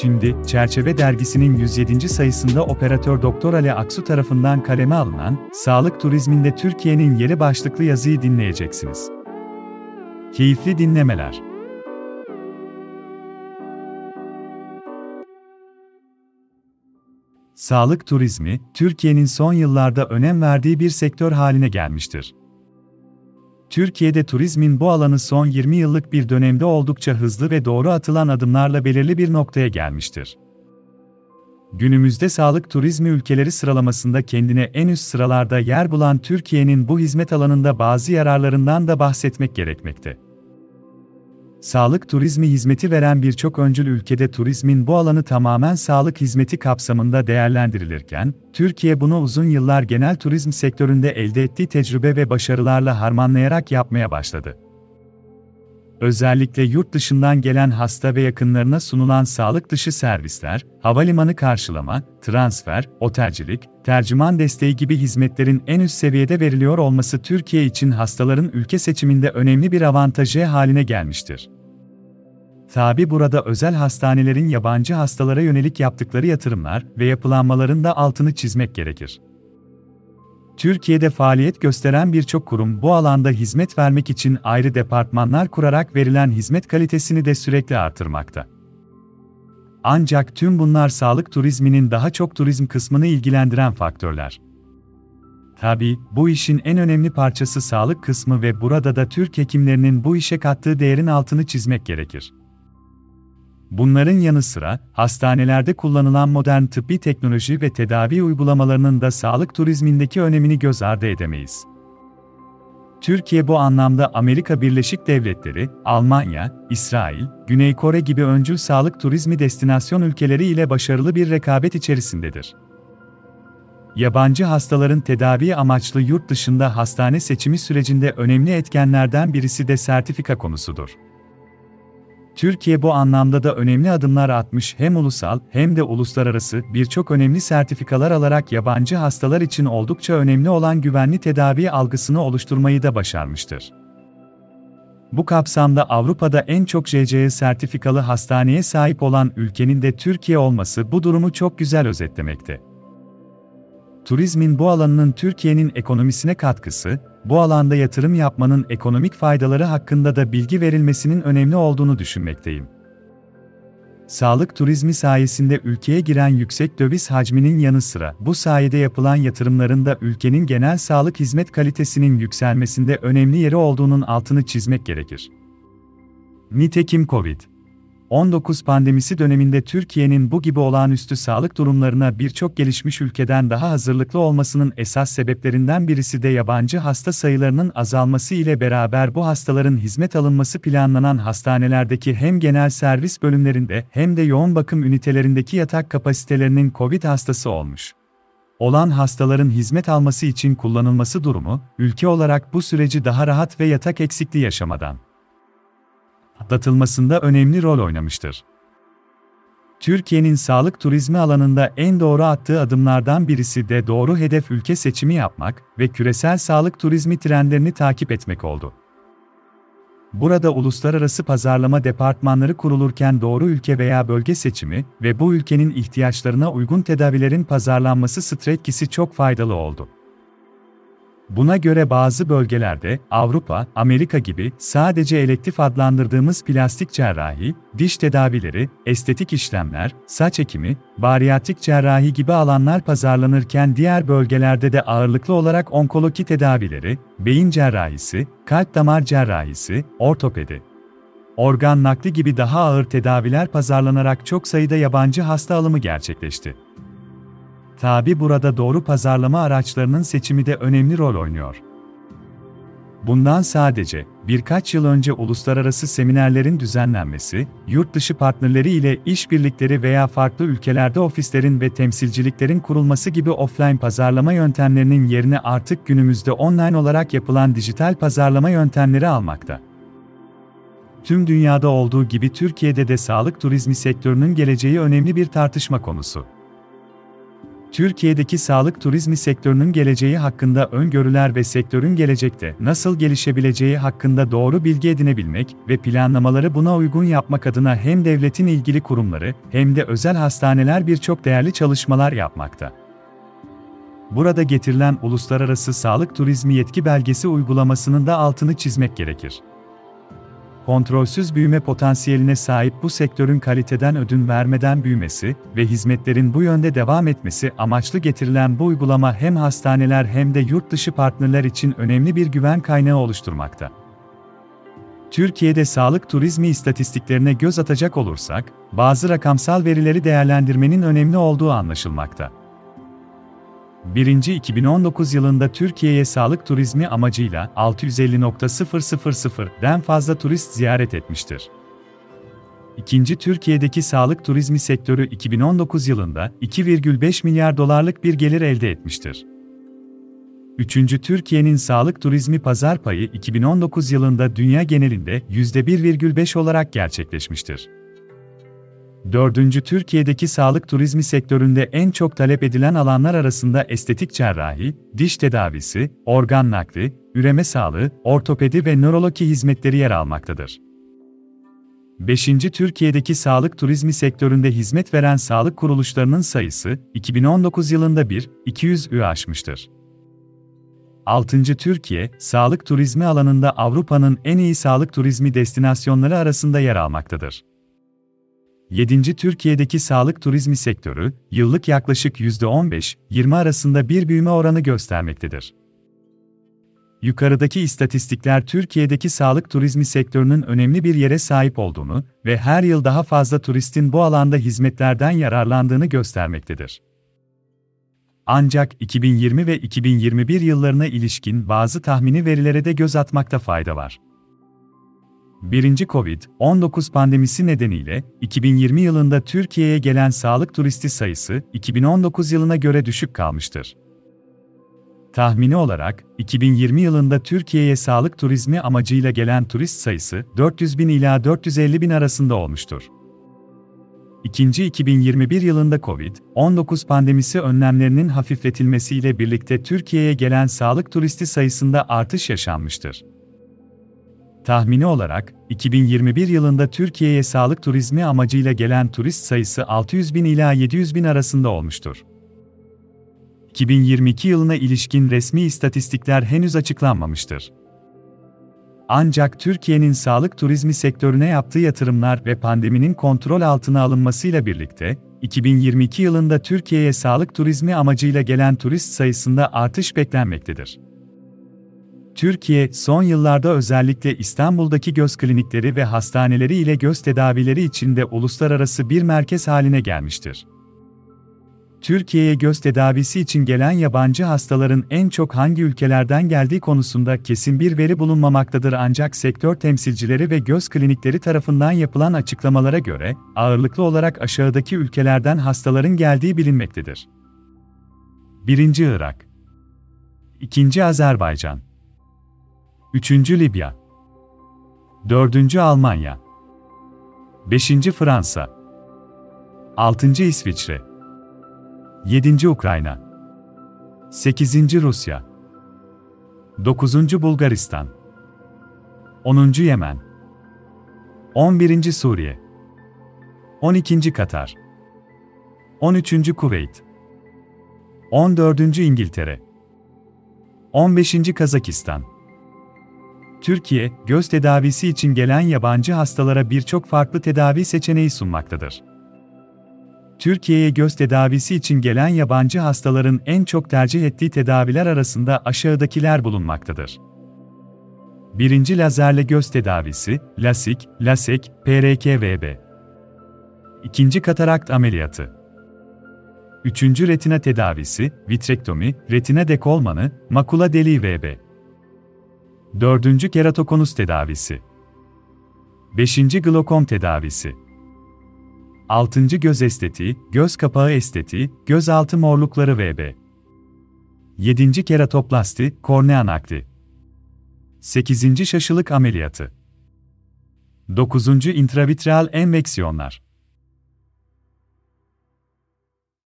Şimdi, Çerçeve dergisinin 107. sayısında operatör Doktor Ali Aksu tarafından kaleme alınan Sağlık Turizminde Türkiye'nin yeri başlıklı yazıyı dinleyeceksiniz. Keyifli dinlemeler. Sağlık turizmi, Türkiye'nin son yıllarda önem verdiği bir sektör haline gelmiştir. Türkiye'de turizmin bu alanı son 20 yıllık bir dönemde oldukça hızlı ve doğru atılan adımlarla belirli bir noktaya gelmiştir. Günümüzde sağlık turizmi ülkeleri sıralamasında kendine en üst sıralarda yer bulan Türkiye'nin bu hizmet alanında bazı yararlarından da bahsetmek gerekmekte. Sağlık turizmi hizmeti veren birçok öncül ülkede turizmin bu alanı tamamen sağlık hizmeti kapsamında değerlendirilirken, Türkiye bunu uzun yıllar genel turizm sektöründe elde ettiği tecrübe ve başarılarla harmanlayarak yapmaya başladı. Özellikle yurt dışından gelen hasta ve yakınlarına sunulan sağlık dışı servisler, havalimanı karşılama, transfer, otelcilik, tercüman desteği gibi hizmetlerin en üst seviyede veriliyor olması Türkiye için hastaların ülke seçiminde önemli bir avantajı haline gelmiştir. Tabi burada özel hastanelerin yabancı hastalara yönelik yaptıkları yatırımlar ve yapılanmaların da altını çizmek gerekir. Türkiye'de faaliyet gösteren birçok kurum bu alanda hizmet vermek için ayrı departmanlar kurarak verilen hizmet kalitesini de sürekli artırmakta. Ancak tüm bunlar sağlık turizminin daha çok turizm kısmını ilgilendiren faktörler. Tabi, bu işin en önemli parçası sağlık kısmı ve burada da Türk hekimlerinin bu işe kattığı değerin altını çizmek gerekir. Bunların yanı sıra, hastanelerde kullanılan modern tıbbi teknoloji ve tedavi uygulamalarının da sağlık turizmindeki önemini göz ardı edemeyiz. Türkiye bu anlamda Amerika Birleşik Devletleri, Almanya, İsrail, Güney Kore gibi öncül sağlık turizmi destinasyon ülkeleri ile başarılı bir rekabet içerisindedir. Yabancı hastaların tedavi amaçlı yurt dışında hastane seçimi sürecinde önemli etkenlerden birisi de sertifika konusudur. Türkiye bu anlamda da önemli adımlar atmış hem ulusal hem de uluslararası birçok önemli sertifikalar alarak yabancı hastalar için oldukça önemli olan güvenli tedavi algısını oluşturmayı da başarmıştır. Bu kapsamda Avrupa'da en çok JCE sertifikalı hastaneye sahip olan ülkenin de Türkiye olması bu durumu çok güzel özetlemekte turizmin bu alanının Türkiye'nin ekonomisine katkısı, bu alanda yatırım yapmanın ekonomik faydaları hakkında da bilgi verilmesinin önemli olduğunu düşünmekteyim. Sağlık turizmi sayesinde ülkeye giren yüksek döviz hacminin yanı sıra bu sayede yapılan yatırımların da ülkenin genel sağlık hizmet kalitesinin yükselmesinde önemli yeri olduğunun altını çizmek gerekir. Nitekim COVID 19 pandemisi döneminde Türkiye'nin bu gibi olağanüstü sağlık durumlarına birçok gelişmiş ülkeden daha hazırlıklı olmasının esas sebeplerinden birisi de yabancı hasta sayılarının azalması ile beraber bu hastaların hizmet alınması planlanan hastanelerdeki hem genel servis bölümlerinde hem de yoğun bakım ünitelerindeki yatak kapasitelerinin COVID hastası olmuş. Olan hastaların hizmet alması için kullanılması durumu, ülke olarak bu süreci daha rahat ve yatak eksikliği yaşamadan atlatılmasında önemli rol oynamıştır. Türkiye'nin sağlık turizmi alanında en doğru attığı adımlardan birisi de doğru hedef ülke seçimi yapmak ve küresel sağlık turizmi trendlerini takip etmek oldu. Burada uluslararası pazarlama departmanları kurulurken doğru ülke veya bölge seçimi ve bu ülkenin ihtiyaçlarına uygun tedavilerin pazarlanması stratejisi çok faydalı oldu. Buna göre bazı bölgelerde Avrupa, Amerika gibi sadece elektif adlandırdığımız plastik cerrahi, diş tedavileri, estetik işlemler, saç ekimi, bariyatrik cerrahi gibi alanlar pazarlanırken diğer bölgelerde de ağırlıklı olarak onkoloji tedavileri, beyin cerrahisi, kalp damar cerrahisi, ortopedi, organ nakli gibi daha ağır tedaviler pazarlanarak çok sayıda yabancı hasta alımı gerçekleşti. Tabi burada doğru pazarlama araçlarının seçimi de önemli rol oynuyor. Bundan sadece birkaç yıl önce uluslararası seminerlerin düzenlenmesi, yurt dışı partnerleri ile işbirlikleri veya farklı ülkelerde ofislerin ve temsilciliklerin kurulması gibi offline pazarlama yöntemlerinin yerini artık günümüzde online olarak yapılan dijital pazarlama yöntemleri almakta. Tüm dünyada olduğu gibi Türkiye'de de sağlık turizmi sektörünün geleceği önemli bir tartışma konusu. Türkiye'deki sağlık turizmi sektörünün geleceği hakkında öngörüler ve sektörün gelecekte nasıl gelişebileceği hakkında doğru bilgi edinebilmek ve planlamaları buna uygun yapmak adına hem devletin ilgili kurumları hem de özel hastaneler birçok değerli çalışmalar yapmakta. Burada getirilen uluslararası sağlık turizmi yetki belgesi uygulamasının da altını çizmek gerekir kontrolsüz büyüme potansiyeline sahip bu sektörün kaliteden ödün vermeden büyümesi ve hizmetlerin bu yönde devam etmesi amaçlı getirilen bu uygulama hem hastaneler hem de yurt dışı partnerler için önemli bir güven kaynağı oluşturmakta. Türkiye'de sağlık turizmi istatistiklerine göz atacak olursak, bazı rakamsal verileri değerlendirmenin önemli olduğu anlaşılmakta. 1. 2019 yılında Türkiye'ye sağlık turizmi amacıyla 650.000'den fazla turist ziyaret etmiştir. İkinci Türkiye'deki sağlık turizmi sektörü 2019 yılında 2,5 milyar dolarlık bir gelir elde etmiştir. Üçüncü Türkiye'nin sağlık turizmi pazar payı 2019 yılında dünya genelinde %1,5 olarak gerçekleşmiştir. Dördüncü Türkiye'deki sağlık turizmi sektöründe en çok talep edilen alanlar arasında estetik cerrahi, diş tedavisi, organ nakli, üreme sağlığı, ortopedi ve nöroloji hizmetleri yer almaktadır. 5. Türkiye'deki sağlık turizmi sektöründe hizmet veren sağlık kuruluşlarının sayısı 2019 yılında 1, 200 ü aşmıştır. 6. Türkiye, sağlık turizmi alanında Avrupa'nın en iyi sağlık turizmi destinasyonları arasında yer almaktadır. 7. Türkiye'deki sağlık turizmi sektörü, yıllık yaklaşık %15-20 arasında bir büyüme oranı göstermektedir. Yukarıdaki istatistikler Türkiye'deki sağlık turizmi sektörünün önemli bir yere sahip olduğunu ve her yıl daha fazla turistin bu alanda hizmetlerden yararlandığını göstermektedir. Ancak 2020 ve 2021 yıllarına ilişkin bazı tahmini verilere de göz atmakta fayda var. Birinci Covid-19 pandemisi nedeniyle 2020 yılında Türkiye'ye gelen sağlık turisti sayısı 2019 yılına göre düşük kalmıştır. Tahmini olarak 2020 yılında Türkiye'ye sağlık turizmi amacıyla gelen turist sayısı 400 bin ila 450 bin arasında olmuştur. İkinci 2021 yılında Covid-19 pandemisi önlemlerinin hafifletilmesiyle birlikte Türkiye'ye gelen sağlık turisti sayısında artış yaşanmıştır. Tahmini olarak, 2021 yılında Türkiye'ye sağlık turizmi amacıyla gelen turist sayısı 600 bin ila 700 bin arasında olmuştur. 2022 yılına ilişkin resmi istatistikler henüz açıklanmamıştır. Ancak Türkiye'nin sağlık turizmi sektörüne yaptığı yatırımlar ve pandeminin kontrol altına alınmasıyla birlikte, 2022 yılında Türkiye'ye sağlık turizmi amacıyla gelen turist sayısında artış beklenmektedir. Türkiye, son yıllarda özellikle İstanbul'daki göz klinikleri ve hastaneleri ile göz tedavileri içinde uluslararası bir merkez haline gelmiştir. Türkiye'ye göz tedavisi için gelen yabancı hastaların en çok hangi ülkelerden geldiği konusunda kesin bir veri bulunmamaktadır ancak sektör temsilcileri ve göz klinikleri tarafından yapılan açıklamalara göre ağırlıklı olarak aşağıdaki ülkelerden hastaların geldiği bilinmektedir. 1. Irak 2. Azerbaycan 3. Libya 4. Almanya 5. Fransa 6. İsviçre 7. Ukrayna 8. Rusya 9. Bulgaristan 10. Yemen 11. Suriye 12. Katar 13. Kuveyt 14. İngiltere 15. Kazakistan Türkiye, göz tedavisi için gelen yabancı hastalara birçok farklı tedavi seçeneği sunmaktadır. Türkiye'ye göz tedavisi için gelen yabancı hastaların en çok tercih ettiği tedaviler arasında aşağıdakiler bulunmaktadır. 1. Lazerle göz tedavisi, LASIK, LASEK, PRKVB. 2. Katarakt ameliyatı. 3. Retina tedavisi, vitrektomi, retina dekolmanı, makula deliği VB. Dördüncü keratokonus tedavisi. Beşinci glokom tedavisi. Altıncı göz estetiği, göz kapağı estetiği, gözaltı morlukları VB. Yedinci keratoplasti, kornea nakli. Sekizinci şaşılık ameliyatı. Dokuzuncu intravitreal enveksiyonlar.